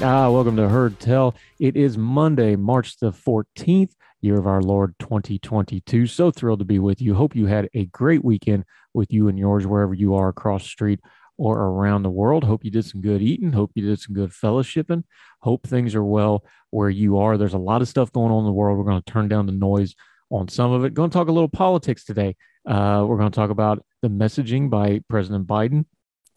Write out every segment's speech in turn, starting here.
Ah, welcome to Heard Tell. It is Monday, March the 14th, year of our Lord 2022. So thrilled to be with you. Hope you had a great weekend with you and yours, wherever you are across the street or around the world. Hope you did some good eating. Hope you did some good fellowshipping. Hope things are well where you are. There's a lot of stuff going on in the world. We're going to turn down the noise on some of it. Going to talk a little politics today. Uh, we're going to talk about the messaging by President Biden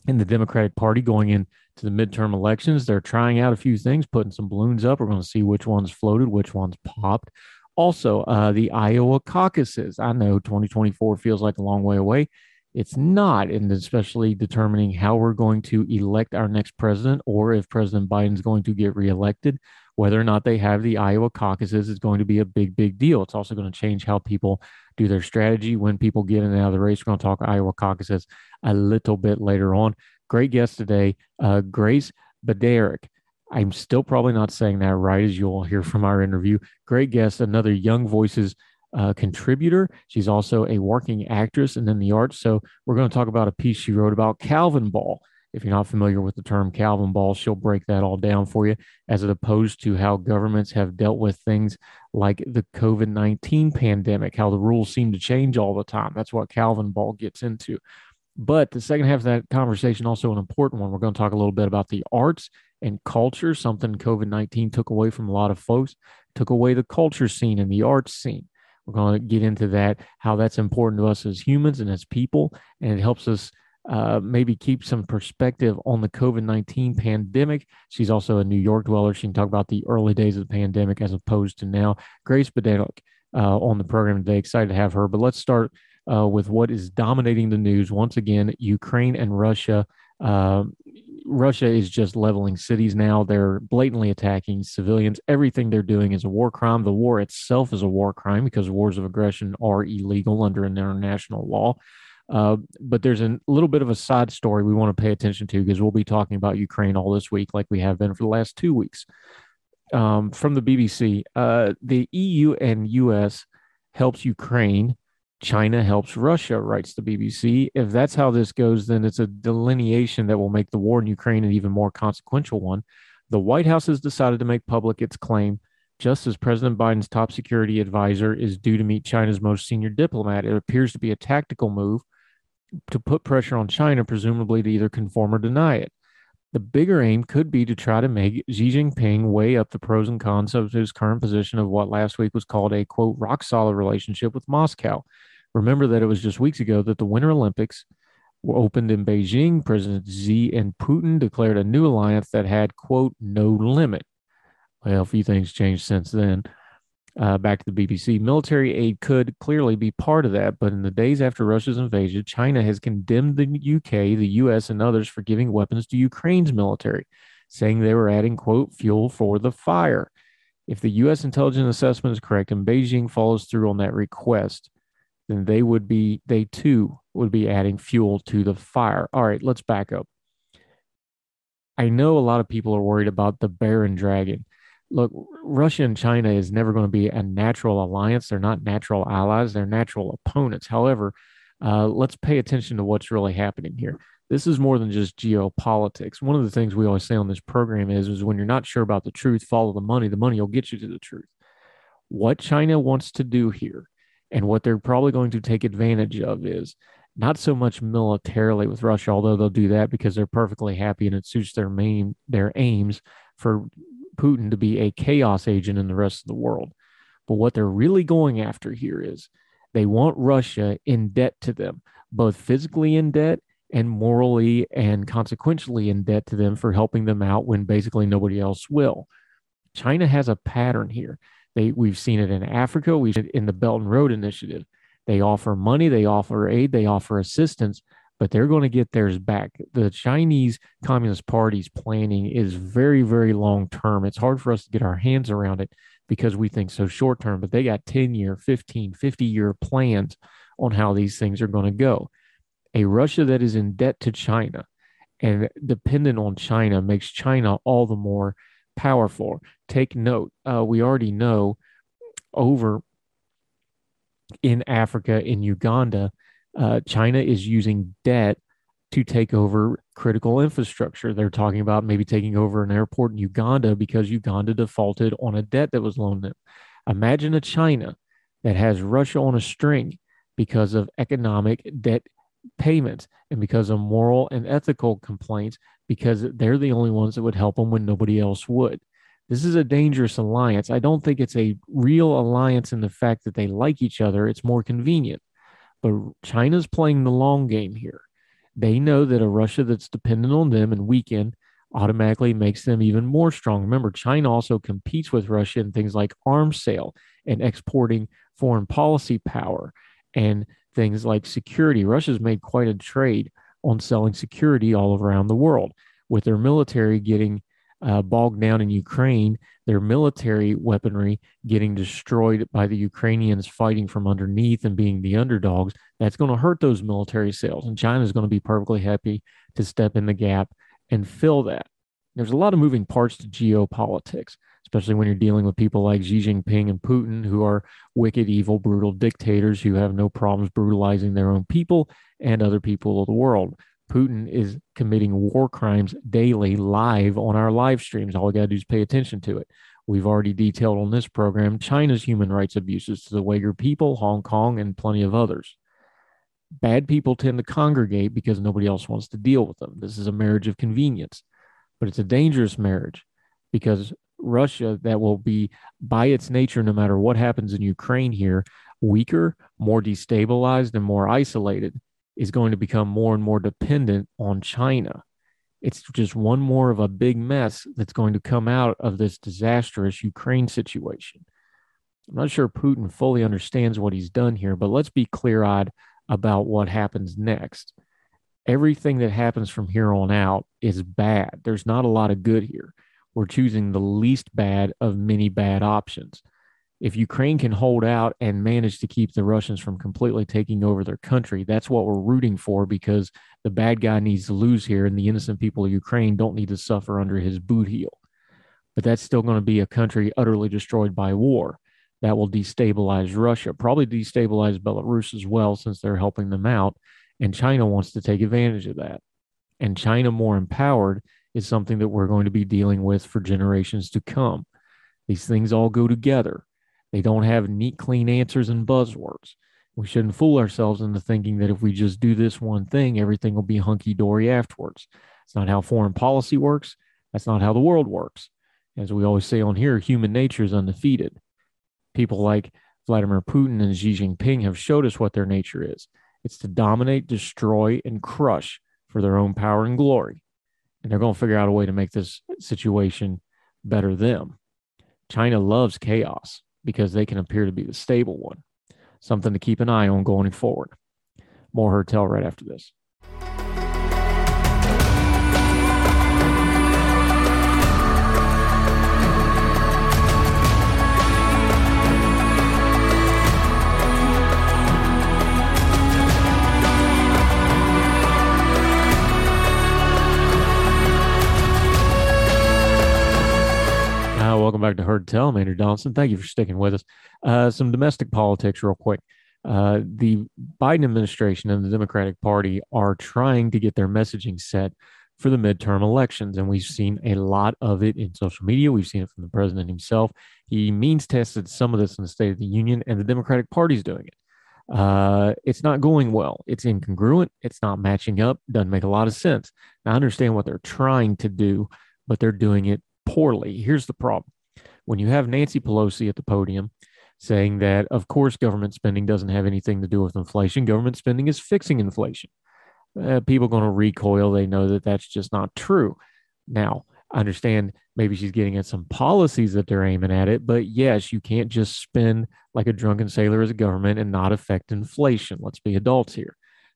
and the Democratic Party going into the midterm elections. They're trying out a few things, putting some balloons up. We're going to see which ones floated, which ones popped. Also, uh, the Iowa caucuses. I know 2024 feels like a long way away. It's not, and especially determining how we're going to elect our next president or if President Biden's going to get reelected whether or not they have the Iowa caucuses is going to be a big, big deal. It's also going to change how people do their strategy when people get in and out of the race. We're going to talk Iowa caucuses a little bit later on. Great guest today, uh, Grace Baderick. I'm still probably not saying that right, as you'll hear from our interview. Great guest, another Young Voices uh, contributor. She's also a working actress and in the arts. So we're going to talk about a piece she wrote about Calvin Ball if you're not familiar with the term Calvin ball, she'll break that all down for you, as it opposed to how governments have dealt with things like the COVID 19 pandemic, how the rules seem to change all the time. That's what Calvin ball gets into. But the second half of that conversation, also an important one. We're going to talk a little bit about the arts and culture, something COVID 19 took away from a lot of folks, took away the culture scene and the arts scene. We're going to get into that, how that's important to us as humans and as people, and it helps us uh, maybe keep some perspective on the COVID 19 pandemic. She's also a New York dweller. She can talk about the early days of the pandemic as opposed to now. Grace Badenick uh, on the program today. Excited to have her. But let's start uh, with what is dominating the news. Once again, Ukraine and Russia. Um, Russia is just leveling cities now. They're blatantly attacking civilians. Everything they're doing is a war crime. The war itself is a war crime because wars of aggression are illegal under international law. Uh, but there's a little bit of a side story we want to pay attention to because we'll be talking about Ukraine all this week, like we have been for the last two weeks. Um, from the BBC, uh, the EU and US helps Ukraine. China helps Russia, writes the BBC. If that's how this goes, then it's a delineation that will make the war in Ukraine an even more consequential one. The White House has decided to make public its claim just as President Biden's top security advisor is due to meet China's most senior diplomat. It appears to be a tactical move to put pressure on China, presumably to either conform or deny it. The bigger aim could be to try to make Xi Jinping weigh up the pros and cons of his current position of what last week was called a quote rock solid relationship with Moscow. Remember that it was just weeks ago that the Winter Olympics were opened in Beijing. President Xi and Putin declared a new alliance that had quote no limit. Well, a few things changed since then uh, back to the BBC. Military aid could clearly be part of that, but in the days after Russia's invasion, China has condemned the UK, the US, and others for giving weapons to Ukraine's military, saying they were adding, quote, fuel for the fire. If the US intelligence assessment is correct and Beijing follows through on that request, then they would be, they too would be adding fuel to the fire. All right, let's back up. I know a lot of people are worried about the bear and dragon look, Russia and China is never going to be a natural alliance. They're not natural allies, they're natural opponents. However, uh, let's pay attention to what's really happening here. This is more than just geopolitics. One of the things we always say on this program is, is when you're not sure about the truth, follow the money. The money will get you to the truth. What China wants to do here and what they're probably going to take advantage of is not so much militarily with Russia, although they'll do that because they're perfectly happy and it suits their main their aims for Putin to be a chaos agent in the rest of the world. But what they're really going after here is they want Russia in debt to them, both physically in debt and morally and consequentially in debt to them for helping them out when basically nobody else will. China has a pattern here. They we've seen it in Africa, it in the Belt and Road Initiative. They offer money, they offer aid, they offer assistance, but they're going to get theirs back. The Chinese Communist Party's planning is very, very long term. It's hard for us to get our hands around it because we think so short term, but they got 10 year, 15, 50 year plans on how these things are going to go. A Russia that is in debt to China and dependent on China makes China all the more powerful. Take note, uh, we already know over in Africa, in Uganda, uh, China is using debt to take over critical infrastructure. They're talking about maybe taking over an airport in Uganda because Uganda defaulted on a debt that was loaned them. Imagine a China that has Russia on a string because of economic debt payments and because of moral and ethical complaints because they're the only ones that would help them when nobody else would. This is a dangerous alliance. I don't think it's a real alliance in the fact that they like each other. It's more convenient. But China's playing the long game here. They know that a Russia that's dependent on them and weakened automatically makes them even more strong. Remember, China also competes with Russia in things like arms sale and exporting foreign policy power and things like security. Russia's made quite a trade on selling security all around the world, with their military getting uh, bogged down in Ukraine, their military weaponry getting destroyed by the Ukrainians fighting from underneath and being the underdogs. That's going to hurt those military sales. And China is going to be perfectly happy to step in the gap and fill that. There's a lot of moving parts to geopolitics, especially when you're dealing with people like Xi Jinping and Putin, who are wicked, evil, brutal dictators who have no problems brutalizing their own people and other people of the world. Putin is committing war crimes daily live on our live streams. All we got to do is pay attention to it. We've already detailed on this program China's human rights abuses to the Uyghur people, Hong Kong, and plenty of others. Bad people tend to congregate because nobody else wants to deal with them. This is a marriage of convenience, but it's a dangerous marriage because Russia, that will be by its nature, no matter what happens in Ukraine here, weaker, more destabilized, and more isolated is going to become more and more dependent on China. It's just one more of a big mess that's going to come out of this disastrous Ukraine situation. I'm not sure Putin fully understands what he's done here, but let's be clear eyed about what happens next. Everything that happens from here on out is bad. There's not a lot of good here. We're choosing the least bad of many bad options if Ukraine can hold out and manage to keep the Russians from completely taking over their country, that's what we're rooting for because the bad guy needs to lose here and the innocent people of Ukraine don't need to suffer under his boot heel. But that's still going to be a country utterly destroyed by war. That will destabilize Russia, probably destabilize Belarus as well, since they're helping them out. And China wants to take advantage of that. And China, more empowered, is something that we're going to be dealing with for generations to come. These things all go together they don't have neat, clean answers and buzzwords. We shouldn't fool ourselves into thinking that if we just do this one thing, everything will be hunky dory afterwards. It's not how foreign policy works. That's not how the world works. As we always say on here, human nature is undefeated. People like Vladimir Putin and Xi Jinping have showed us what their nature is it's to dominate, destroy, and crush for their own power and glory. And they're going to figure out a way to make this situation better them. China loves chaos because they can appear to be the stable one. Something to keep an eye on going forward. More Tell right after this. Welcome back to Heard Tell. Andrew Donaldson. Thank you for sticking with us. Uh, some domestic politics, real quick. Uh, the Biden administration and the Democratic Party are trying to get their messaging set for the midterm elections. And we've seen a lot of it in social media. We've seen it from the president himself. He means tested some of this in the State of the Union, and the Democratic Party is doing it. uh, it's not going well. It's incongruent. It's not matching up. Doesn't make a lot of sense. Now, I understand what they're trying to do, but they're doing it poorly. Here's the problem when you have Nancy Pelosi at the podium saying that, of course, government spending doesn't have anything to do with inflation, government spending is fixing inflation. Uh, people going to recoil. They know that that's just not true. Now, I understand maybe she's getting at some policies that they're aiming at it, but yes, you can't just spend like a drunken sailor as a government and not affect inflation. Let's be adults here.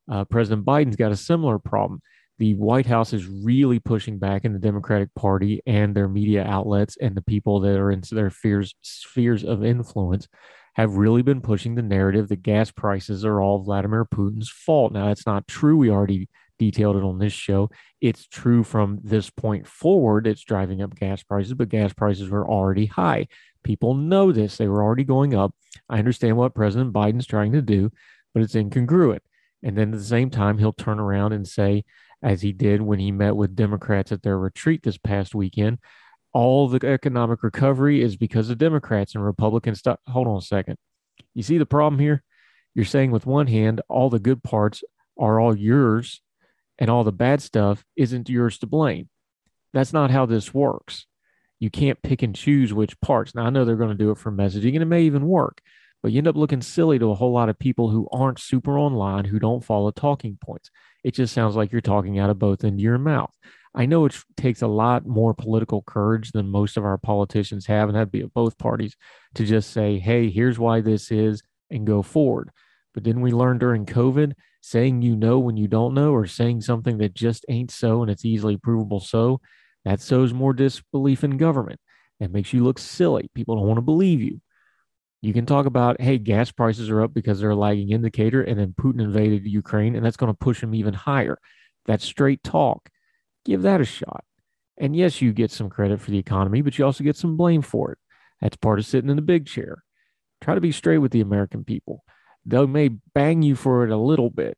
Uh, President Biden's got a similar problem. The White House is really pushing back in the Democratic Party and their media outlets and the people that are in their fears, spheres of influence have really been pushing the narrative that gas prices are all Vladimir Putin's fault. Now, that's not true. We already detailed it on this show. It's true from this point forward, it's driving up gas prices, but gas prices were already high. People know this. They were already going up. I understand what President Biden's trying to do, but it's incongruent. And then at the same time, he'll turn around and say, as he did when he met with Democrats at their retreat this past weekend, all the economic recovery is because of Democrats and Republicans. Hold on a second. You see the problem here? You're saying with one hand, all the good parts are all yours and all the bad stuff isn't yours to blame. That's not how this works. You can't pick and choose which parts. Now, I know they're going to do it for messaging and it may even work, but you end up looking silly to a whole lot of people who aren't super online, who don't follow talking points. It just sounds like you're talking out of both into your mouth. I know it takes a lot more political courage than most of our politicians have, and that'd be of both parties, to just say, hey, here's why this is and go forward. But didn't we learn during COVID saying you know when you don't know or saying something that just ain't so and it's easily provable so that sows more disbelief in government that makes you look silly people don't want to believe you you can talk about hey gas prices are up because they're a lagging indicator and then putin invaded ukraine and that's going to push them even higher. That's straight talk give that a shot. And yes you get some credit for the economy but you also get some blame for it. That's part of sitting in the big chair. Try to be straight with the american people. They may bang you for it a little bit,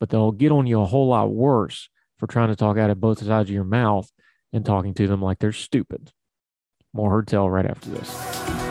but they'll get on you a whole lot worse for trying to talk out of both sides of your mouth and talking to them like they're stupid. More Tell right after this.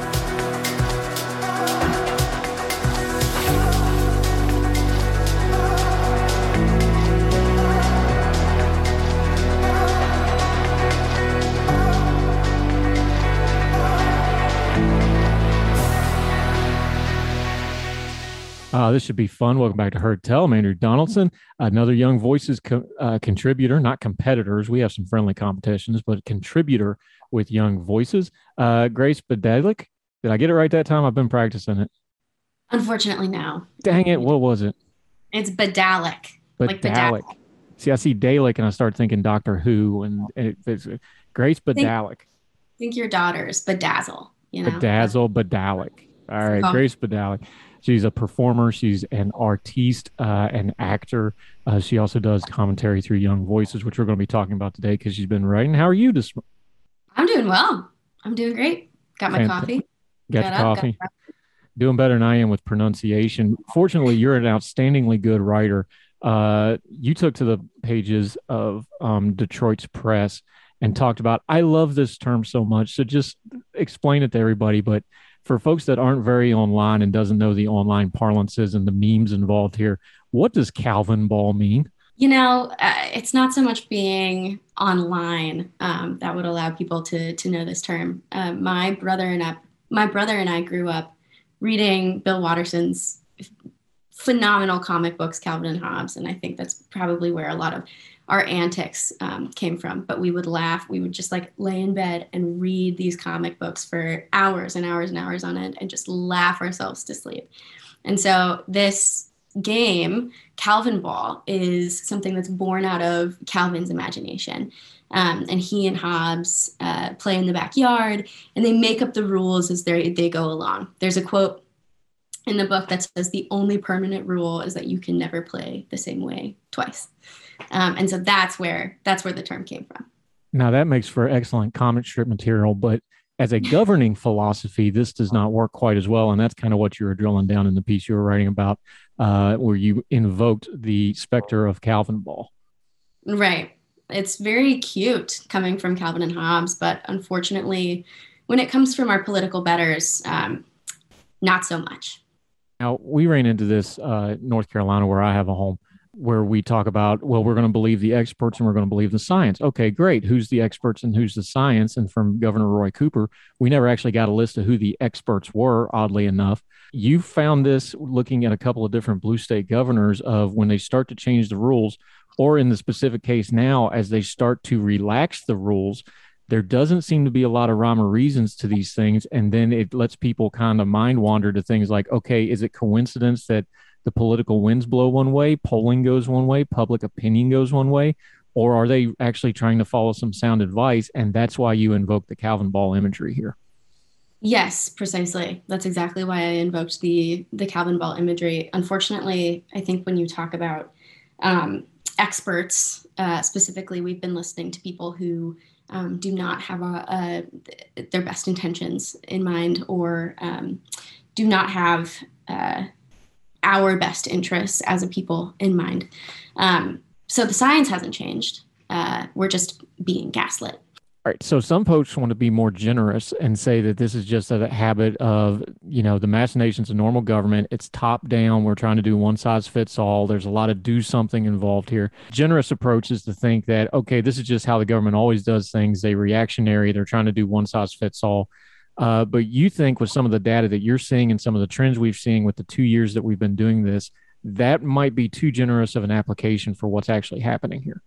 Uh, this should be fun. Welcome back to Heard Tell. I'm Andrew Donaldson, another Young Voices co- uh, contributor, not competitors. We have some friendly competitions, but contributor with Young Voices. Uh, Grace Badalik. Did I get it right that time? I've been practicing it. Unfortunately, no. Dang it. What was it? It's Badalik. Badalik. Like Badalik. See, I see Dalek and I start thinking Doctor Who and, and it's Grace Badalik. Think, think your daughter's Bedazzle. You know? Bedazzle, Badalik. All right, oh. Grace Badalik. She's a performer. She's an artiste, uh, an actor. Uh, she also does commentary through Young Voices, which we're going to be talking about today because she's been writing. How are you this? I'm doing well. I'm doing great. Got my Fantastic. coffee. Got, got your up, coffee. Got doing better than I am with pronunciation. Fortunately, you're an outstandingly good writer. Uh, you took to the pages of um, Detroit's press and talked about. I love this term so much. So just explain it to everybody. But for folks that aren't very online and doesn't know the online parlances and the memes involved here, what does Calvin ball mean? You know, uh, it's not so much being online um, that would allow people to to know this term. Uh, my brother and I, my brother and I grew up reading Bill Watterson's phenomenal comic books, Calvin and Hobbes, and I think that's probably where a lot of our antics um, came from. But we would laugh. We would just like lay in bed and read these comic books for hours and hours and hours on end and just laugh ourselves to sleep. And so this game, Calvin Ball, is something that's born out of Calvin's imagination. Um, and he and Hobbes uh, play in the backyard and they make up the rules as they they go along. There's a quote in the book that says the only permanent rule is that you can never play the same way twice. Um, and so that's where that's where the term came from. Now that makes for excellent comic strip material, but as a governing philosophy, this does not work quite as well. And that's kind of what you were drilling down in the piece you were writing about, uh, where you invoked the specter of Calvin Ball. Right. It's very cute coming from Calvin and Hobbes, but unfortunately, when it comes from our political betters, um, not so much. Now, we ran into this uh, North Carolina where I have a home where we talk about, well, we're going to believe the experts and we're going to believe the science. Okay, great. Who's the experts and who's the science? And from Governor Roy Cooper, we never actually got a list of who the experts were, oddly enough. You found this looking at a couple of different blue state governors of when they start to change the rules, or in the specific case now, as they start to relax the rules, there doesn't seem to be a lot of rhyme or reasons to these things. And then it lets people kind of mind wander to things like, okay, is it coincidence that the political winds blow one way, polling goes one way, public opinion goes one way? Or are they actually trying to follow some sound advice? And that's why you invoke the Calvin ball imagery here. Yes, precisely. That's exactly why I invoked the the Calvin ball imagery. Unfortunately, I think when you talk about um, experts, uh, specifically, we've been listening to people who um, do not have a, a, their best intentions in mind or um, do not have uh, our best interests as a people in mind. Um, so the science hasn't changed. Uh, we're just being gaslit. All right. So some folks want to be more generous and say that this is just a habit of, you know, the machinations of normal government. It's top down. We're trying to do one size fits all. There's a lot of do something involved here. Generous approach is to think that, okay, this is just how the government always does things. They reactionary. They're trying to do one size fits all. Uh, but you think with some of the data that you're seeing and some of the trends we've seen with the two years that we've been doing this, that might be too generous of an application for what's actually happening here.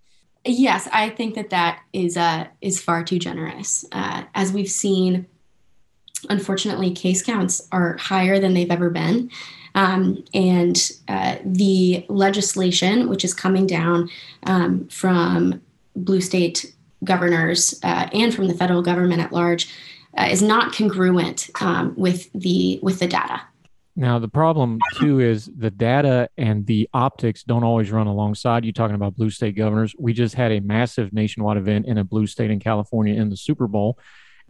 Yes, I think that that is uh, is far too generous. Uh, as we've seen, unfortunately, case counts are higher than they've ever been, um, and uh, the legislation which is coming down um, from blue state governors uh, and from the federal government at large uh, is not congruent um, with the with the data. Now, the problem too is the data and the optics don't always run alongside. You talking about blue state governors. We just had a massive nationwide event in a blue state in California in the Super Bowl.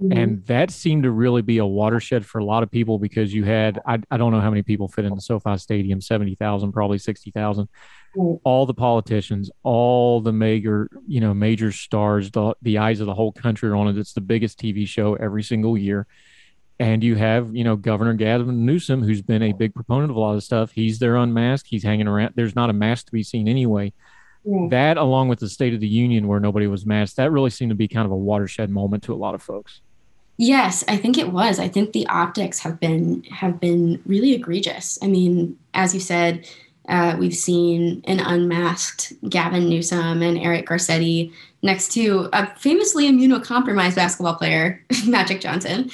Mm-hmm. And that seemed to really be a watershed for a lot of people because you had, I, I don't know how many people fit in the SoFi Stadium 70,000, probably 60,000. All the politicians, all the major, you know, major stars, the, the eyes of the whole country are on it. It's the biggest TV show every single year and you have, you know, Governor Gavin Newsom, who's been a big proponent of a lot of stuff. He's there unmasked. He's hanging around. There's not a mask to be seen anyway. Yeah. That, along with the State of the Union, where nobody was masked, that really seemed to be kind of a watershed moment to a lot of folks. Yes, I think it was. I think the optics have been have been really egregious. I mean, as you said, uh, we've seen an unmasked Gavin Newsom and Eric Garcetti next to a famously immunocompromised basketball player, Magic Johnson.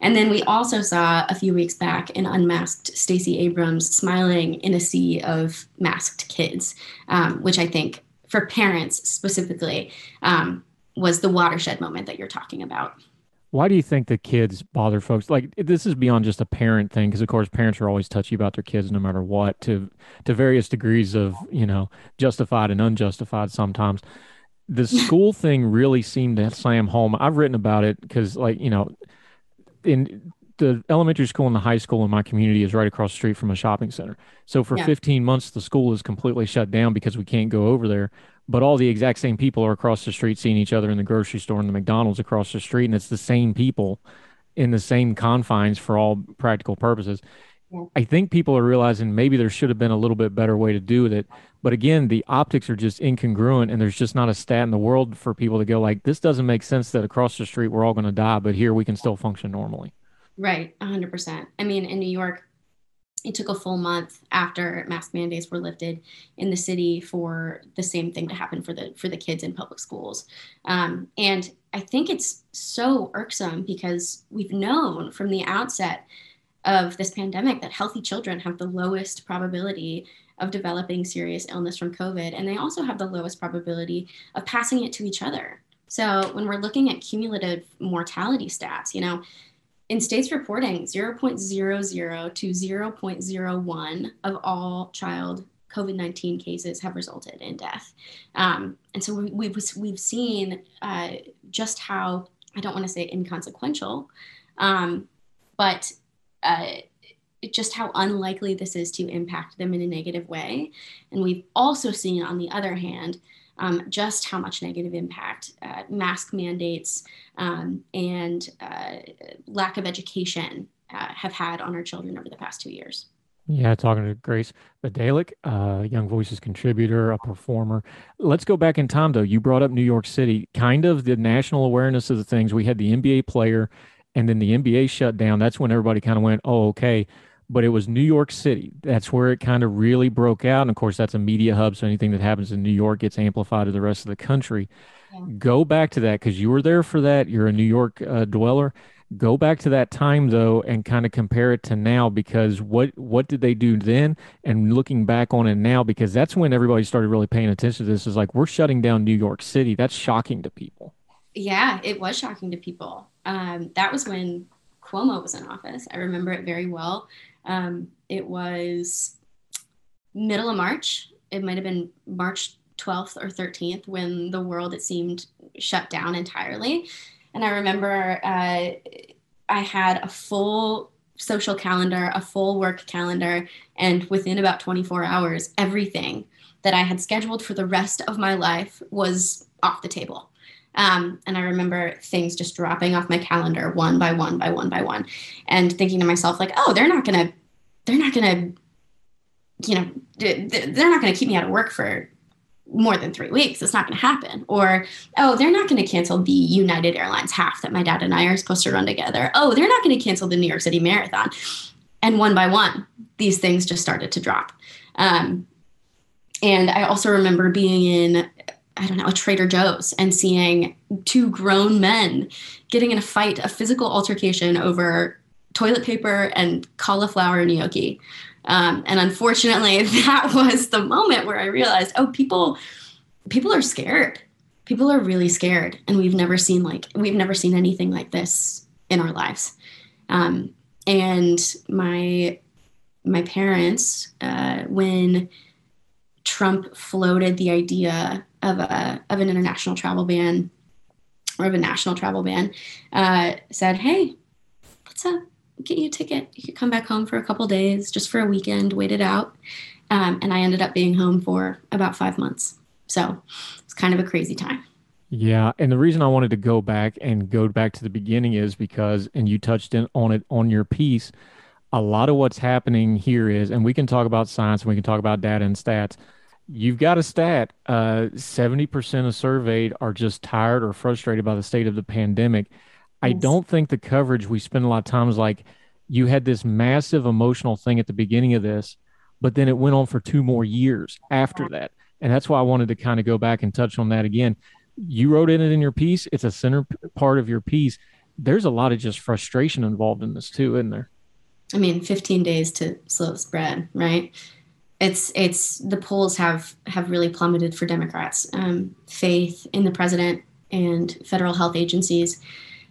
And then we also saw a few weeks back an unmasked Stacey Abrams smiling in a sea of masked kids, um, which I think for parents specifically um, was the watershed moment that you're talking about. Why do you think the kids bother folks? Like this is beyond just a parent thing, because of course parents are always touchy about their kids, no matter what, to to various degrees of you know justified and unjustified sometimes. The school thing really seemed to slam home. I've written about it because, like you know, in the elementary school and the high school in my community is right across the street from a shopping center. So for yeah. 15 months, the school is completely shut down because we can't go over there. But all the exact same people are across the street seeing each other in the grocery store and the McDonald's across the street. And it's the same people in the same confines for all practical purposes. Yeah. I think people are realizing maybe there should have been a little bit better way to do it. But again, the optics are just incongruent, and there's just not a stat in the world for people to go like, this doesn't make sense that across the street we're all going to die, but here we can still function normally. Right, 100%. I mean, in New York, it took a full month after mask mandates were lifted in the city for the same thing to happen for the for the kids in public schools um, and i think it's so irksome because we've known from the outset of this pandemic that healthy children have the lowest probability of developing serious illness from COVID, and they also have the lowest probability of passing it to each other. So when we're looking at cumulative mortality stats, you know, in states reporting 0.00 to 0.01 of all child COVID 19 cases have resulted in death. Um, and so we, have we've, we've seen uh, just how, I don't want to say inconsequential, um, but uh, just how unlikely this is to impact them in a negative way. And we've also seen, on the other hand, um, just how much negative impact uh, mask mandates um, and uh, lack of education uh, have had on our children over the past two years. Yeah, talking to Grace Badalik, uh, Young Voices contributor, a performer. Let's go back in time, though. You brought up New York City, kind of the national awareness of the things. We had the NBA player, and then the NBA shut down. That's when everybody kind of went, oh, okay. But it was New York City. That's where it kind of really broke out. And of course, that's a media hub. So anything that happens in New York gets amplified to the rest of the country. Go back to that because you were there for that. You're a New York uh, dweller Go back to that time though and kind of compare it to now because what what did they do then and looking back on it now because that's when everybody started really paying attention to this is like we're shutting down New York City. That's shocking to people. Yeah, it was shocking to people. Um, that was when Cuomo was in office. I remember it very well. Um, it was middle of March. It might have been March 12th or 13th when the world, it seemed, shut down entirely. And I remember uh, I had a full social calendar, a full work calendar, and within about 24 hours, everything that I had scheduled for the rest of my life was off the table. Um, and I remember things just dropping off my calendar one by one by one by one, and thinking to myself like, "Oh, they're not gonna, they're not gonna, you know, they're not gonna keep me out of work for more than three weeks. It's not going to happen. Or, oh, they're not going to cancel the United Airlines half that my dad and I are supposed to run together. Oh, they're not going to cancel the New York City Marathon. And one by one, these things just started to drop. Um, and I also remember being in, I don't know, a Trader Joe's and seeing two grown men getting in a fight, a physical altercation over toilet paper and cauliflower gnocchi. Um, and unfortunately, that was the moment where I realized, oh, people, people are scared. People are really scared, and we've never seen like we've never seen anything like this in our lives. Um, and my my parents, uh, when Trump floated the idea of a of an international travel ban or of a national travel ban, uh, said, "Hey, let's uh, get you a ticket. You could come back home for a couple days, just for a weekend, wait it out. Um, and I ended up being home for about five months. So it's kind of a crazy time. Yeah, and the reason I wanted to go back and go back to the beginning is because, and you touched in on it on your piece. A lot of what's happening here is, and we can talk about science and we can talk about data and stats. You've got a stat: uh, seventy percent of surveyed are just tired or frustrated by the state of the pandemic I don't think the coverage we spend a lot of times like you had this massive emotional thing at the beginning of this, but then it went on for two more years after that. And that's why I wanted to kind of go back and touch on that again. You wrote in it in your piece, it's a center part of your piece. There's a lot of just frustration involved in this too, isn't there? I mean, 15 days to slow spread, right? It's it's the polls have have really plummeted for Democrats. Um, faith in the president and federal health agencies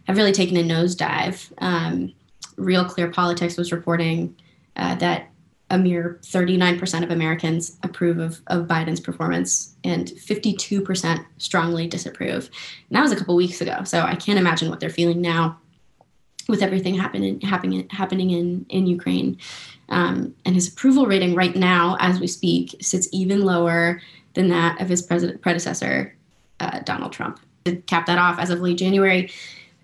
have really taken a nosedive. Um, Real Clear Politics was reporting uh, that a mere 39% of Americans approve of, of Biden's performance and 52% strongly disapprove. And that was a couple weeks ago. So I can't imagine what they're feeling now with everything happening happening happening in in Ukraine. Um, and his approval rating right now, as we speak, sits even lower than that of his president predecessor, uh, Donald Trump. To cap that off, as of late January,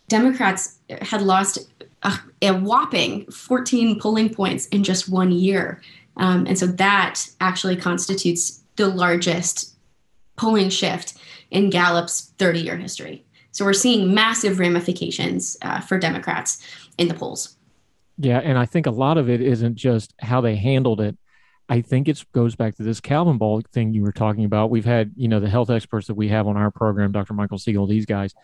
Democrats had lost a, a whopping 14 polling points in just one year. Um, and so that actually constitutes the largest polling shift in Gallup's 30 year history. So we're seeing massive ramifications uh, for Democrats in the polls. Yeah. And I think a lot of it isn't just how they handled it. I think it goes back to this Calvin Ball thing you were talking about. We've had, you know, the health experts that we have on our program, Dr. Michael Siegel, these guys,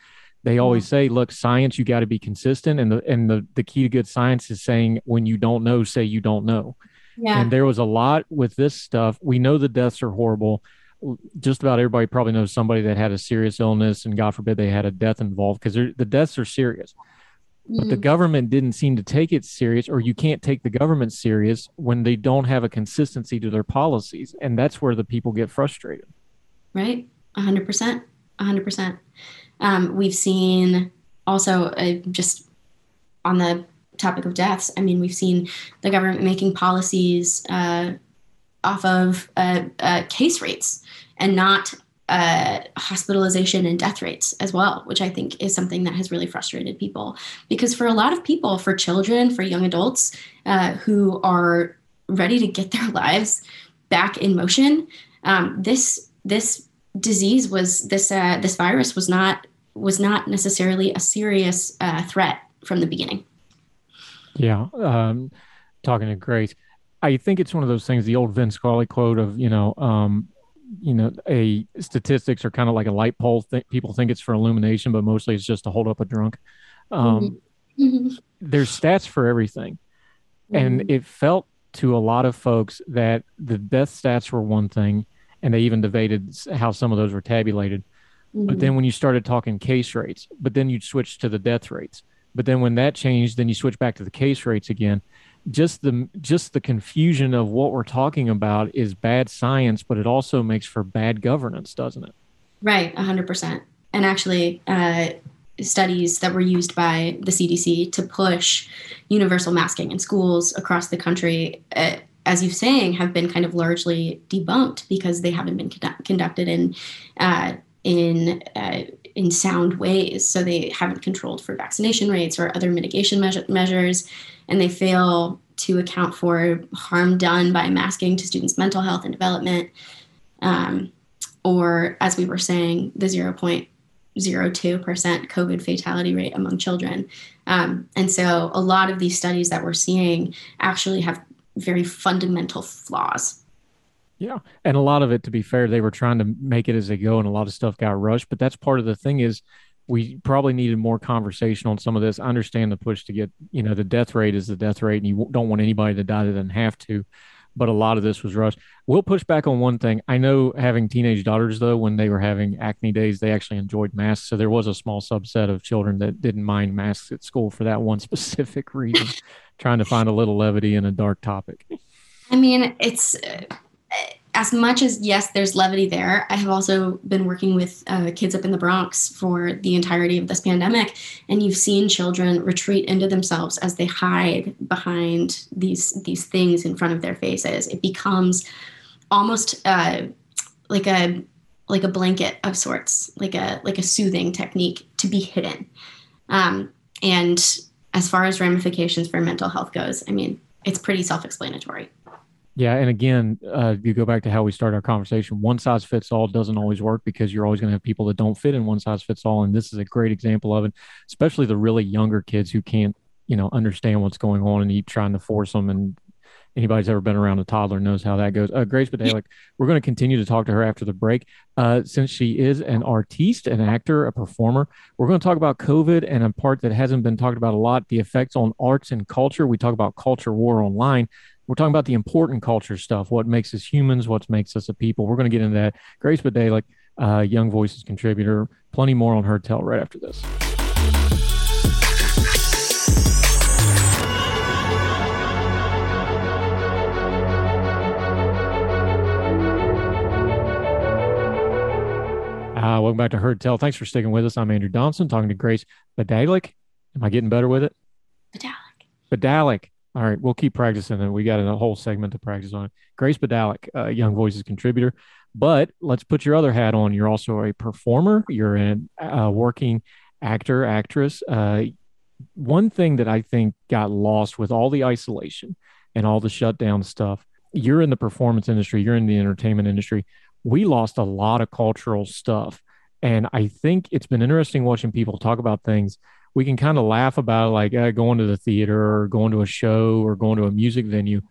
they always say, look, science, you got to be consistent. And the, and the, the key to good science is saying when you don't know, say you don't know. Yeah. And there was a lot with this stuff. We know the deaths are horrible. Just about everybody probably knows somebody that had a serious illness and God forbid they had a death involved because the deaths are serious. Mm-hmm. But the mm-hmm. government didn't seem to take it serious, or you can't take the government serious when they don't have a consistency to their policies. And that's where the people get frustrated. Right. 100%. 100%. Um, we've seen also uh, just on the topic of deaths. I mean, we've seen the government making policies uh, off of uh, uh case rates and not uh, hospitalization and death rates as well, which I think is something that has really frustrated people. Because for a lot of people, for children, for young adults uh, who are ready to get their lives back in motion. Um, this this disease was this uh, this virus was not was not necessarily a serious uh, threat from the beginning. Yeah, um, talking to Grace, I think it's one of those things. The old Vince Scully quote of you know, um, you know, a statistics are kind of like a light pole. Th- people think it's for illumination, but mostly it's just to hold up a drunk. Um, mm-hmm. there's stats for everything, mm-hmm. and it felt to a lot of folks that the death stats were one thing, and they even debated how some of those were tabulated. Mm-hmm. But then when you started talking case rates, but then you'd switch to the death rates. But then when that changed, then you switch back to the case rates again. Just the just the confusion of what we're talking about is bad science, but it also makes for bad governance, doesn't it? Right, hundred percent. And actually, uh, studies that were used by the CDC to push universal masking in schools across the country, uh, as you're saying, have been kind of largely debunked because they haven't been conduct- conducted in uh, in uh, in sound ways. So they haven't controlled for vaccination rates or other mitigation measure- measures, and they fail to account for harm done by masking to students' mental health and development. Um, or, as we were saying, the 0.02% COVID fatality rate among children. Um, and so, a lot of these studies that we're seeing actually have very fundamental flaws yeah. And a lot of it, to be fair, they were trying to make it as they go, and a lot of stuff got rushed. But that's part of the thing is we probably needed more conversation on some of this. I understand the push to get, you know, the death rate is the death rate, and you don't want anybody to die that doesn't have to. But a lot of this was rushed. We'll push back on one thing. I know having teenage daughters, though, when they were having acne days, they actually enjoyed masks. So there was a small subset of children that didn't mind masks at school for that one specific reason, trying to find a little levity in a dark topic. I mean, it's as much as yes there's levity there i have also been working with uh, kids up in the bronx for the entirety of this pandemic. And you've seen children retreat into themselves as they hide behind these these things in front of their faces. It becomes almost uh, like a like a blanket of sorts like a like a soothing technique to be hidden. Um, and as far as ramifications for mental health goes i mean it's pretty self-explanatory yeah, and again, uh, you go back to how we started our conversation. One size fits all doesn't always work because you're always going to have people that don't fit in one size fits all, and this is a great example of it. Especially the really younger kids who can't, you know, understand what's going on, and you trying to force them. And anybody's ever been around a toddler knows how that goes. Uh, Grace Badalik, we're going to continue to talk to her after the break. Uh, since she is an artiste, an actor, a performer, we're going to talk about COVID and a part that hasn't been talked about a lot: the effects on arts and culture. We talk about culture war online we're talking about the important culture stuff, what makes us humans, what makes us a people. We're going to get into that. Grace Badalik, uh, Young Voices contributor, plenty more on Heard Tell right after this. Uh, welcome back to Heard Tell. Thanks for sticking with us. I'm Andrew Donaldson talking to Grace Badalik. Am I getting better with it? Badalik. Badalik. All right, we'll keep practicing and we got a whole segment to practice on. Grace Badalik, uh, Young Voices contributor. But let's put your other hat on. You're also a performer, you're a uh, working actor, actress. Uh, one thing that I think got lost with all the isolation and all the shutdown stuff, you're in the performance industry, you're in the entertainment industry. We lost a lot of cultural stuff. And I think it's been interesting watching people talk about things we can kind of laugh about like uh, going to the theater or going to a show or going to a music venue.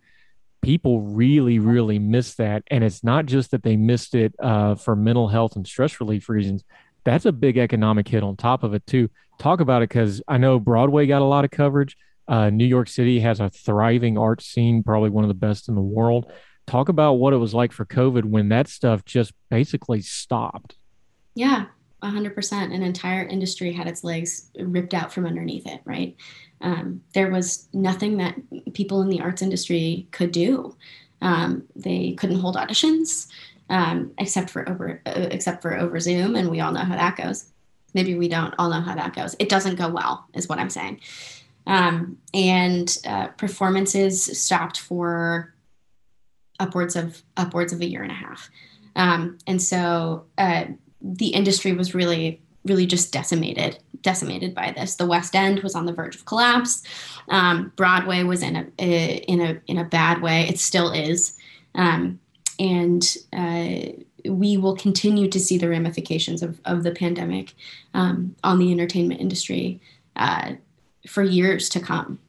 People really, really miss that. And it's not just that they missed it uh, for mental health and stress relief reasons. That's a big economic hit on top of it, too. Talk about it because I know Broadway got a lot of coverage. Uh, New York City has a thriving art scene, probably one of the best in the world. Talk about what it was like for COVID when that stuff just basically stopped. Yeah, 100% an entire industry had its legs ripped out from underneath it right? Um, there was nothing that people in the arts industry could do. Um, they couldn't hold auditions um, except for over uh, except for over zoom and we all know how that goes. Maybe we don't all know how that goes. It doesn't go well is what i'm saying. Um, and uh, performances stopped for upwards of upwards of a year and a half. Um, and so uh, the industry was really really just decimated decimated by this. The West End was on the verge of collapse. Um, Broadway was in a, in a in a bad way. It still is, um, and uh, we will continue to see the ramifications of of the pandemic um, on the entertainment industry uh, for years to come.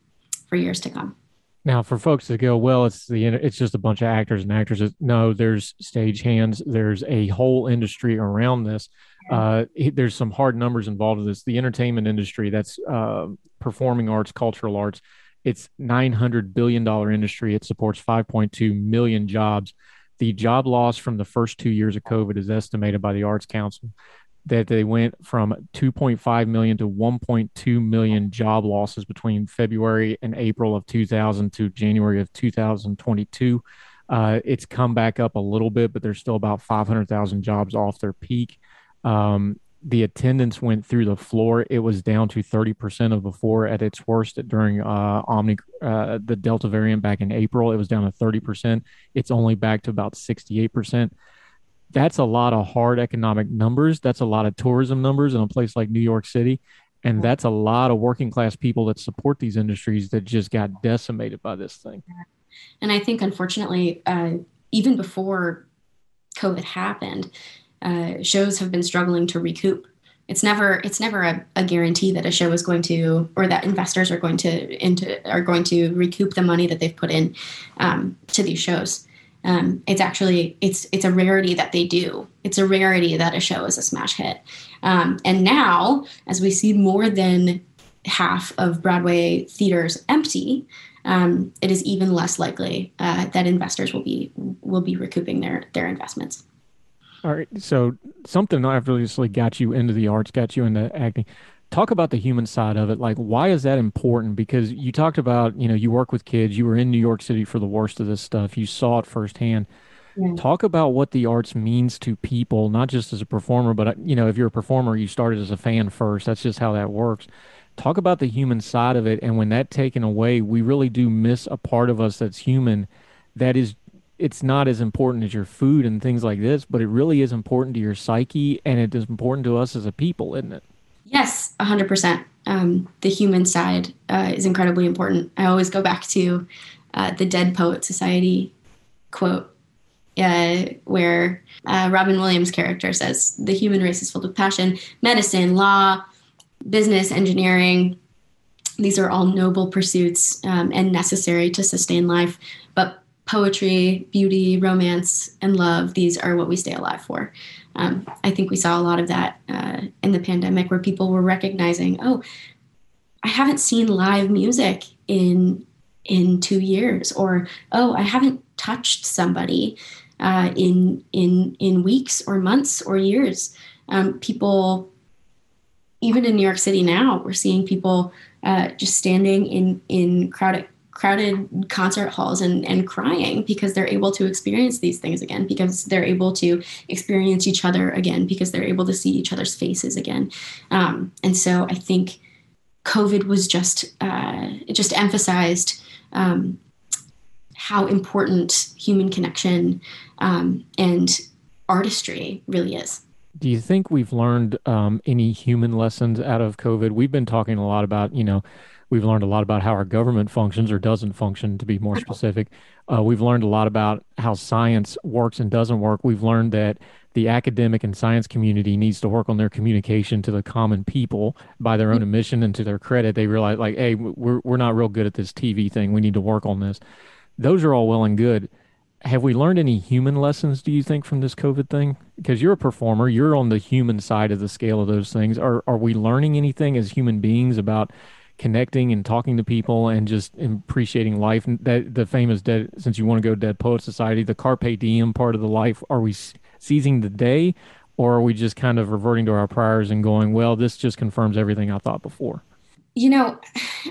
For years to come. Now, for folks that go, well, it's the it's just a bunch of actors and actresses. No, there's stage hands. There's a whole industry around this. Uh, there's some hard numbers involved in this. The entertainment industry, that's uh, performing arts, cultural arts. It's 900 billion dollar industry. It supports 5.2 million jobs. The job loss from the first two years of COVID is estimated by the Arts Council that they went from 2.5 million to 1.2 million job losses between February and April of 2000 to January of 2022. Uh, it's come back up a little bit, but there's still about 500,000 jobs off their peak. Um, the attendance went through the floor. It was down to 30% of before at its worst during uh, Omni, uh, the Delta variant back in April. It was down to 30%. It's only back to about 68% that's a lot of hard economic numbers. That's a lot of tourism numbers in a place like New York City. And that's a lot of working class people that support these industries that just got decimated by this thing. And I think, unfortunately, uh, even before COVID happened, uh, shows have been struggling to recoup. It's never it's never a, a, guarantee that a show is going to or that investors are going to into are going to recoup the money that they've put in um, to these shows. Um, it's actually it's it's a rarity that they do. It's a rarity that a show is a smash hit. Um, and now, as we see more than half of Broadway theaters empty, um, it is even less likely uh, that investors will be will be recouping their their investments. All right. So something obviously got you into the arts, got you into acting talk about the human side of it like why is that important? Because you talked about you know you work with kids you were in new york city for the worst of this stuff you saw it firsthand. Yeah. talk about what the arts means to people not just as a performer but uh, you know if you're a performer you started as a fan first that's just how that works. Talk about the human side of it and when that taken away we really do miss a part of us that's human that is it's not as important as your food and things like this but it really is important to your psyche and it is important to us as a people isn't it Yes, 100%. Um, the human side uh, is incredibly important. I always go back to uh, the Dead Poet Society quote, uh, where uh, Robin Williams' character says, The human race is filled with passion, medicine, law, business, engineering. These are all noble pursuits um, and necessary to sustain life. But poetry, beauty, romance, and love, these are what we stay alive for um, I think we saw a lot of that uh, in the pandemic where people were recognizing, oh, I haven't seen live music in in two years, or oh, I haven't touched somebody uh, in in in weeks or months or years. Um, people, even in New York City now, we're seeing people uh, just standing in in crowded crowded concert halls and, and crying because they're able to experience these things again, because they're able to experience each other again, because they're able to see each other's faces again. Um, and so I think COVID was just, uh, it just emphasized um, how important human connection um, and artistry really is. Do you think we've learned um, any human lessons out of COVID? We've been talking a lot about, you know, We've learned a lot about how our government functions or doesn't function, to be more specific. Uh, we've learned a lot about how science works and doesn't work. We've learned that the academic and science community needs to work on their communication to the common people by their own admission and to their credit. They realize, like, hey, we're, we're not real good at this TV thing. We need to work on this. Those are all well and good. Have we learned any human lessons, do you think, from this COVID thing? Because you're a performer, you're on the human side of the scale of those things. Are, are we learning anything as human beings about connecting and talking to people and just appreciating life. And That the famous dead, since you want to go Dead Poet Society, the carpe diem part of the life. Are we seizing the day, or are we just kind of reverting to our priors and going, well, this just confirms everything I thought before? You know,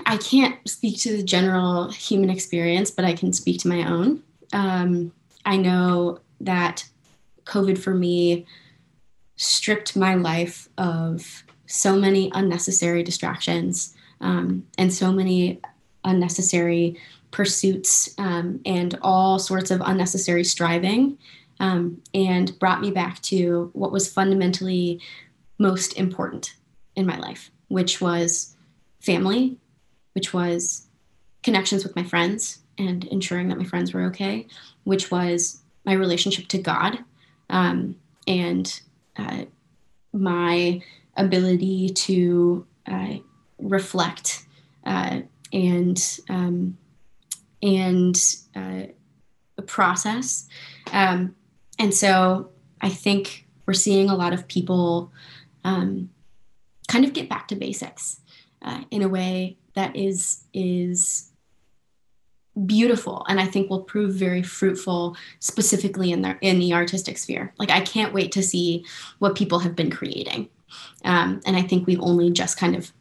I can't speak to the general human experience, but I can speak to my own. Um, I know that COVID for me stripped my life of so many unnecessary distractions um, and so many unnecessary pursuits um, and all sorts of unnecessary striving, um, and brought me back to what was fundamentally most important in my life, which was family, which was connections with my friends and ensuring that my friends were okay, which was my relationship to God um, and uh, my ability to uh, reflect uh, and um, and uh, process. Um, and so I think we're seeing a lot of people um, kind of get back to basics uh, in a way that is is beautiful and i think will prove very fruitful specifically in the in the artistic sphere like i can't wait to see what people have been creating um, and i think we've only just kind of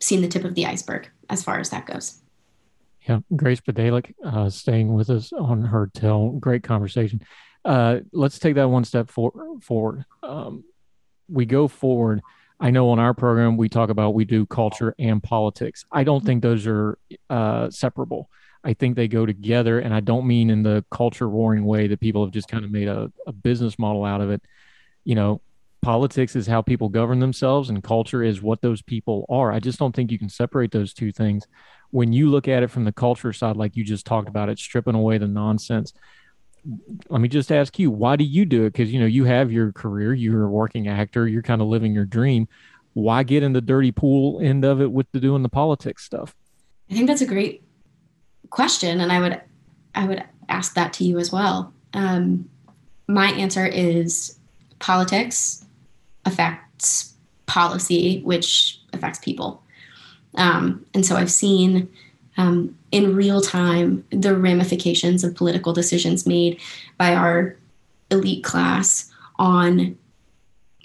seen the tip of the iceberg as far as that goes yeah grace Badalik, uh, staying with us on Heard Tell great conversation uh, let's take that one step for, forward um, we go forward I know on our program we talk about we do culture and politics. I don't think those are uh, separable. I think they go together, and I don't mean in the culture warring way that people have just kind of made a, a business model out of it. You know, politics is how people govern themselves, and culture is what those people are. I just don't think you can separate those two things. When you look at it from the culture side, like you just talked about, it stripping away the nonsense let me just ask you, why do you do it? Because you know you have your career, you're a working actor, you're kind of living your dream. Why get in the dirty pool end of it with the doing the politics stuff? I think that's a great question, and I would I would ask that to you as well. Um, my answer is politics affects policy, which affects people, um, and so I've seen um, in real time the ramifications of political decisions made by our elite class on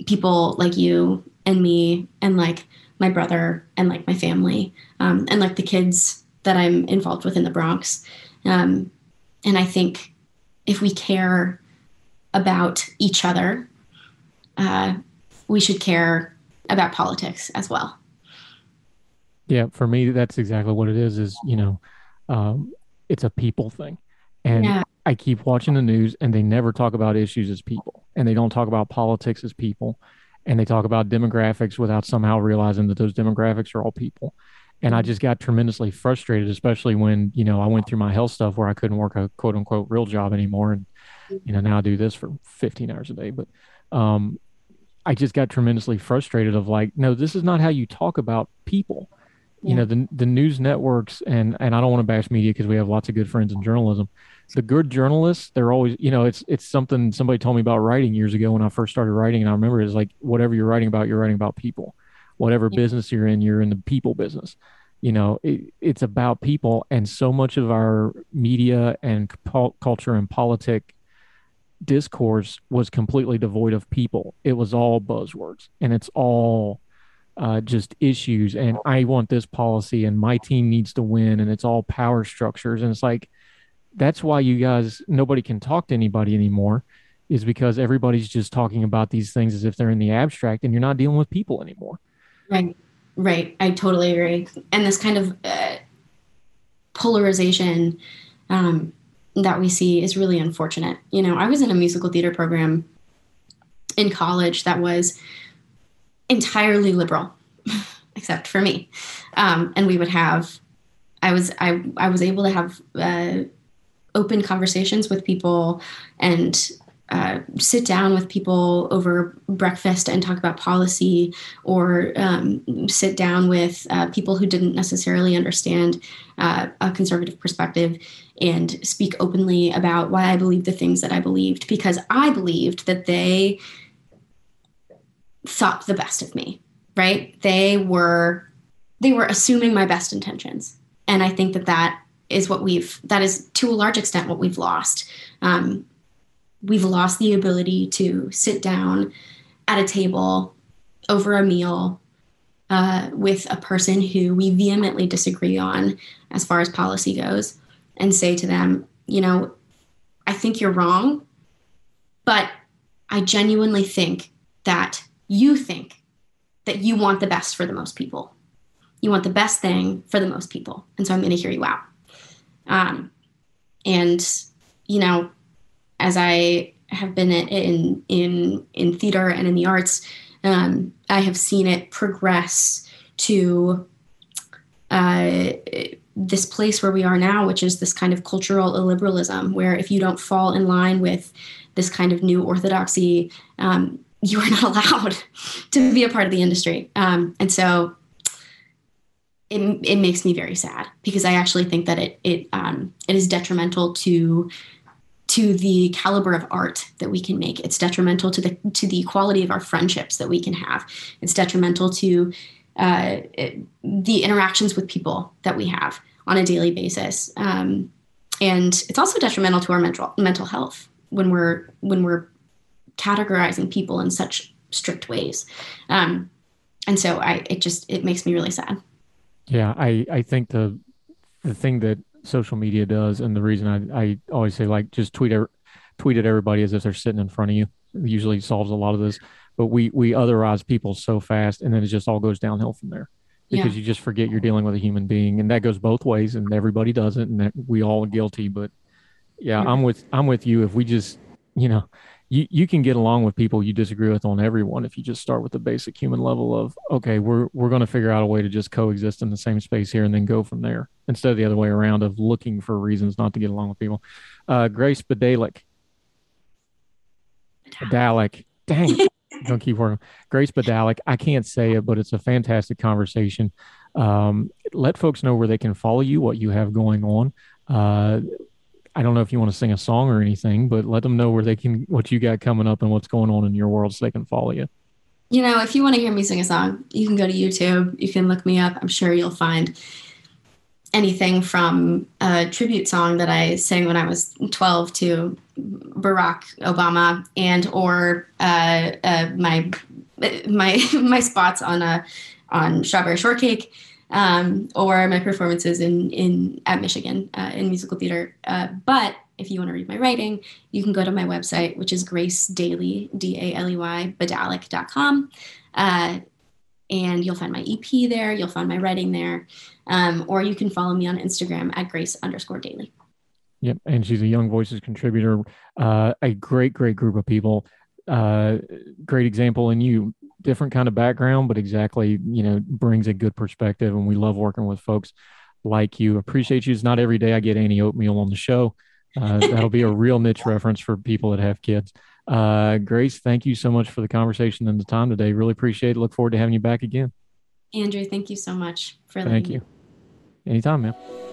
people like you and me and like my brother and like my family um, and like the kids that I'm involved with in the Bronx. Um, and I think if we care about each other, uh, we should care about politics as well. Yeah, for me, that's exactly what it is. Is you know, um, it's a people thing, and yeah. I keep watching the news, and they never talk about issues as people, and they don't talk about politics as people, and they talk about demographics without somehow realizing that those demographics are all people. And I just got tremendously frustrated, especially when you know I went through my health stuff where I couldn't work a quote unquote real job anymore, and you know now I do this for 15 hours a day. But um, I just got tremendously frustrated of like, no, this is not how you talk about people you know the the news networks and and I don't want to bash media because we have lots of good friends in journalism. The good journalists, they're always you know it's it's something somebody told me about writing years ago when I first started writing, and I remember it's like whatever you're writing about, you're writing about people. Whatever yeah. business you're in, you're in the people business. You know, it, it's about people, and so much of our media and culture and politic discourse was completely devoid of people. It was all buzzwords, and it's all uh, just issues and I want this policy and my team needs to win and it's all power structures and it's like that's why you guys nobody can talk to anybody anymore is because everybody's just talking about these things as if they're in the abstract and you're not dealing with people anymore. Right. Right. I totally agree. And this kind of uh, polarization um, that we see is really unfortunate. You know, I was in a musical theater program in college that was entirely liberal, except for me. Um, and we would have, I was, I, I was able to have uh, open conversations with people and uh, sit down with people over breakfast and talk about policy, or um, sit down with uh, people who didn't necessarily understand uh, a conservative perspective and speak openly about why I believed the things that I believed because I believed that they thought the best of me, right? They were they were assuming my best intentions, and I think that that is what we've that is to a large extent what we've lost. Um, we've lost the ability to sit down at a table over a meal uh, with a person who we vehemently disagree on as far as policy goes and say to them, you know, I think you're wrong, but I genuinely think that you think that you want the best for the most people. You want the best thing for the most people. And so I'm going to hear you out. Um, and, you know, as I have been in, in, in theater and in the arts, Um, I have seen it progress to uh, this place where we are now, which is this kind of cultural illiberalism, where if you don't fall in line with this kind of new orthodoxy, um, you are not allowed to be a part of the industry. Um, and so it, it makes me very sad because I actually think that it it um, it is detrimental to to the caliber of art that we can make. It's detrimental to the to the quality of our friendships that we can have. It's detrimental to uh, it, the interactions with people that we have on a daily basis. Um, and it's also detrimental to our mental mental health when we're when we're categorizing people in such strict ways. Um, and so I it just it makes me really sad. Yeah, I I think the the thing that social media does, and the reason I I always say like just tweet er, tweet at everybody as if they're sitting in front of you usually solves a lot of this. But we we otherize people so fast, and then it just all goes downhill from there because yeah. you just forget you're dealing with a human being, and that goes both ways, and everybody does it, and we all guilty. But yeah, yeah, I'm with I'm with you. If we just you know you, you can get along with people you disagree with on everyone if you just start with the basic human level of okay we're we're going to figure out a way to just coexist in the same space here and then go from there instead of the other way around of looking for reasons not to get along with people. Uh, grace badalik badalik dang. Don't keep working. Grace badalik i can't say it but it's a fantastic conversation. Um, let folks know where they can follow you what you have going on. Uh, I don't know if you want to sing a song or anything, but let them know where they can, what you got coming up and what's going on in your world so they can follow you. You know, if you want to hear me sing a song, you can go to YouTube. You can look me up. I'm sure you'll find anything from a tribute song that I sang when I was 12 to Barack Obama and or uh, uh, my my my spots on a on Strawberry Shortcake um, or my performances in in at Michigan uh, in musical theater. Uh, but if you want to read my writing, you can go to my website, which is Grace Dailey, D and you'll find my EP there. You'll find my writing there. Um, or you can follow me on Instagram at Grace underscore Dailey. Yep. And she's a Young Voices contributor, uh, a great, great group of people. Uh, great example in you different kind of background, but exactly, you know, brings a good perspective. And we love working with folks like you. Appreciate you. It's not every day I get any oatmeal on the show. Uh, that'll be a real niche reference for people that have kids. Uh, Grace, thank you so much for the conversation and the time today. Really appreciate it. Look forward to having you back again. Andrew, thank you so much for Thank you. Anytime, man.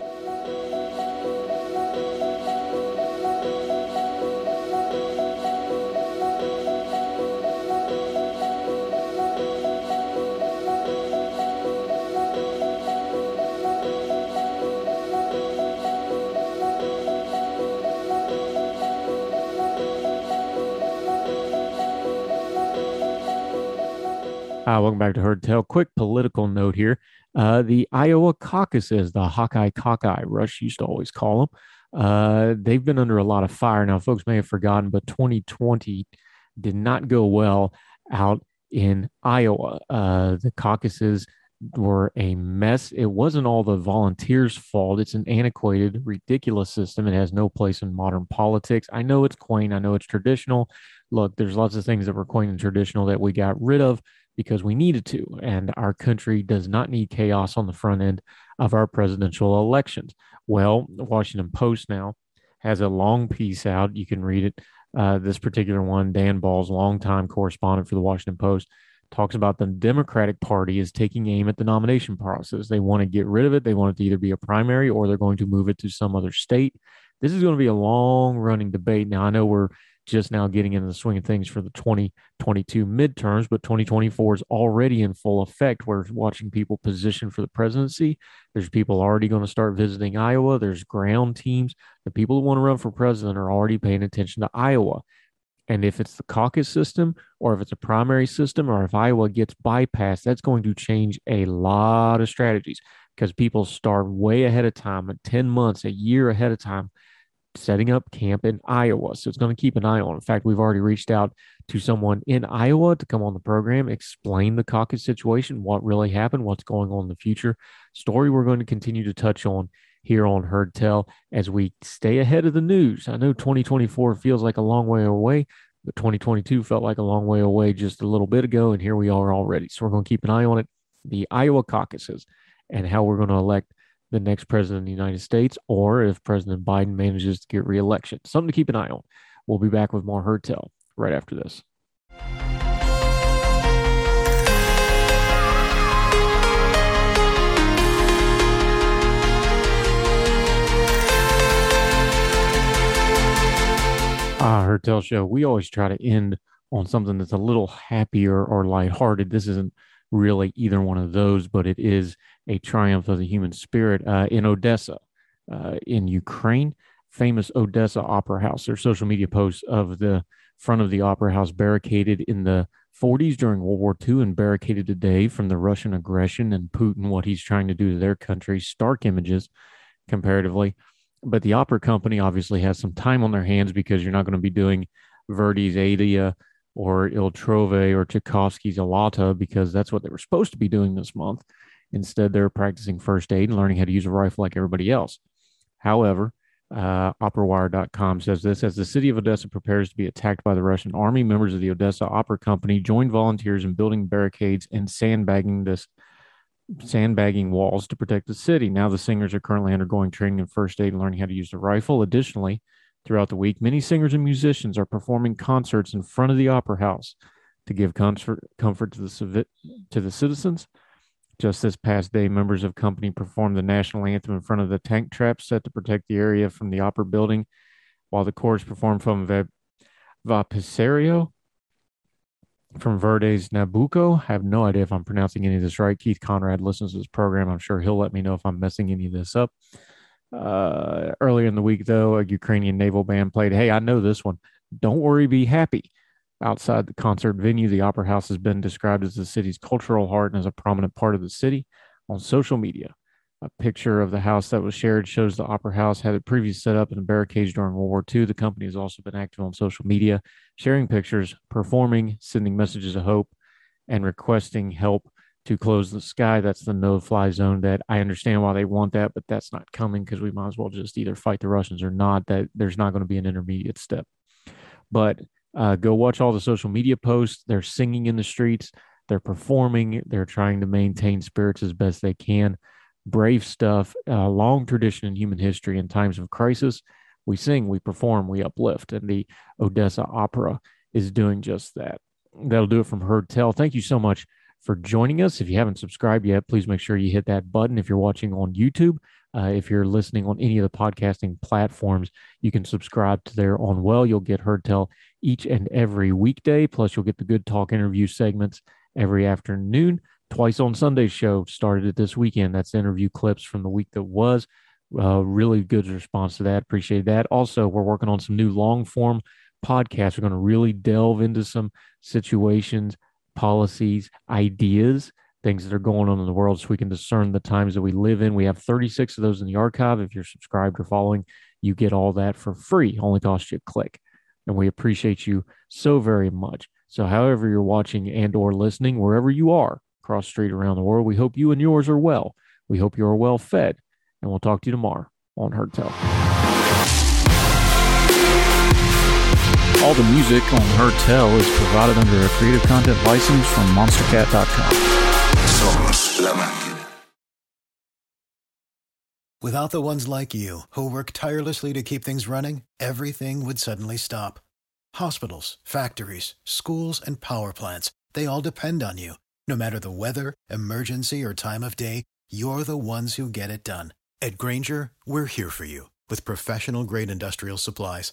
Uh, welcome back to Heard Tell. Quick political note here. Uh, the Iowa caucuses, the Hawkeye Cauci, Rush used to always call them, uh, they've been under a lot of fire. Now, folks may have forgotten, but 2020 did not go well out in Iowa. Uh, the caucuses were a mess. It wasn't all the volunteers' fault. It's an antiquated, ridiculous system. It has no place in modern politics. I know it's quaint. I know it's traditional. Look, there's lots of things that were quaint and traditional that we got rid of because we needed to. And our country does not need chaos on the front end of our presidential elections. Well, the Washington Post now has a long piece out. You can read it. Uh, this particular one, Dan Balz longtime correspondent for the Washington Post, talks about the Democratic Party is taking aim at the nomination process. They want to get rid of it. They want it to either be a primary or they're going to move it to some other state. This is going to be a long running debate. Now, I know we're just now getting into the swing of things for the 2022 midterms, but 2024 is already in full effect. We're watching people position for the presidency. There's people already going to start visiting Iowa. There's ground teams. The people who want to run for president are already paying attention to Iowa. And if it's the caucus system, or if it's a primary system, or if Iowa gets bypassed, that's going to change a lot of strategies because people start way ahead of time, 10 months, a year ahead of time setting up camp in Iowa. So it's going to keep an eye on. In fact, we've already reached out to someone in Iowa to come on the program, explain the caucus situation, what really happened, what's going on in the future. Story we're going to continue to touch on here on Heard Tell as we stay ahead of the news. I know 2024 feels like a long way away, But 2022 felt like a long way away just a little bit ago, and here we are already. So we're going to keep an eye on it. The Iowa caucuses and how we're going to elect the next president of the United States, or if President Biden manages to get reelection. Something to keep an eye on. We'll be back with more Heard Tell right after this. Ah, Heard Tell Show. We always try to end on something that's a little happier or lighthearted. This isn't really either one of those, but it is a triumph of the human spirit uh, in Odessa, uh, in Ukraine. Famous Odessa Opera House. There's social media posts of the front of the Opera House barricaded in the 40s during World War II and barricaded today from the Russian aggression and Putin, what he's trying to do to their country. Stark images comparatively but the opera company obviously has some time on their hands because you're not going to be doing Verdi's Aida or Il Trove or Tchaikovsky's Alata because that's what they were supposed to be doing this month. Instead, they're practicing first aid and learning how to use a rifle like everybody else. However, uh, OperaWire.com says this as the city of Odessa prepares to be attacked by the Russian army, members of the Odessa Opera Company joined volunteers in building barricades and sandbagging this sandbagging walls to protect the city. Now the singers are currently undergoing training in first aid and learning how to use the rifle. Additionally, throughout the week, many singers and musicians are performing concerts in front of the opera house to give comfort comfort to the to the citizens. Just this past day, members of company performed the national anthem in front of the tank trap set to protect the area from the opera building, while the chorus performed from Vapisario from Verdi's Nabucco. I have no idea if I'm pronouncing any of this right. Keith Conrad listens to this program. I'm sure he'll let me know if I'm messing any of this up. Uh, earlier in the week, though, a Ukrainian naval band played, Hey, I know this one. Don't worry, be happy. Outside the concert venue, the Opera House has been described as the city's cultural heart and as a prominent part of the city on social media. A picture of the house that was shared shows the Opera House had it previously set up in barricades during World War II. The company has also been active on social media, sharing pictures, performing, sending messages of hope, and requesting help to close the sky. That's the no fly zone that I understand why they want that, but that's not coming because we might as well just either fight the Russians or not. That there's not going to be an intermediate step. But uh, go watch all the social media posts. They're singing in the streets, they're performing, they're trying to maintain spirits as best they can brave stuff, a long tradition in human history in times of crisis. We sing, we perform, we uplift, and the Odessa Opera is doing just that. That'll do it from Heard Tell. Thank you so much for joining us. If you haven't subscribed yet, please make sure you hit that button. If you're watching on YouTube, uh, if you're listening on any of the podcasting platforms, you can subscribe to there on Well. You'll get Heard Tell each and every weekday. Plus, you'll get the Good Talk interview segments every afternoon twice on Sunday show started it this weekend. That's interview clips from the week that was. Uh, really good response to that. Appreciate that. Also, we're working on some new long form podcasts. We're going to really delve into some situations, policies, ideas, things that are going on in the world so we can discern the times that we live in. We have 36 of those in the archive. If you're subscribed or following, you get all that for free. Only costs you a click. And we appreciate you so very much. So however you're watching and or listening, wherever you are, across street around the world. We hope you and yours are well. We hope you are well fed. And we'll talk to you tomorrow on Heard Tell. All the music on Heard Tell is provided under a creative content license from monstercat.com. Without the ones like you, who work tirelessly to keep things running, everything would suddenly stop. Hospitals, factories, schools, and power plants, they all depend on you. No matter the weather, emergency, or time of day, you're the ones who get it done. At Grainger, we're here for you with professional grade industrial supplies.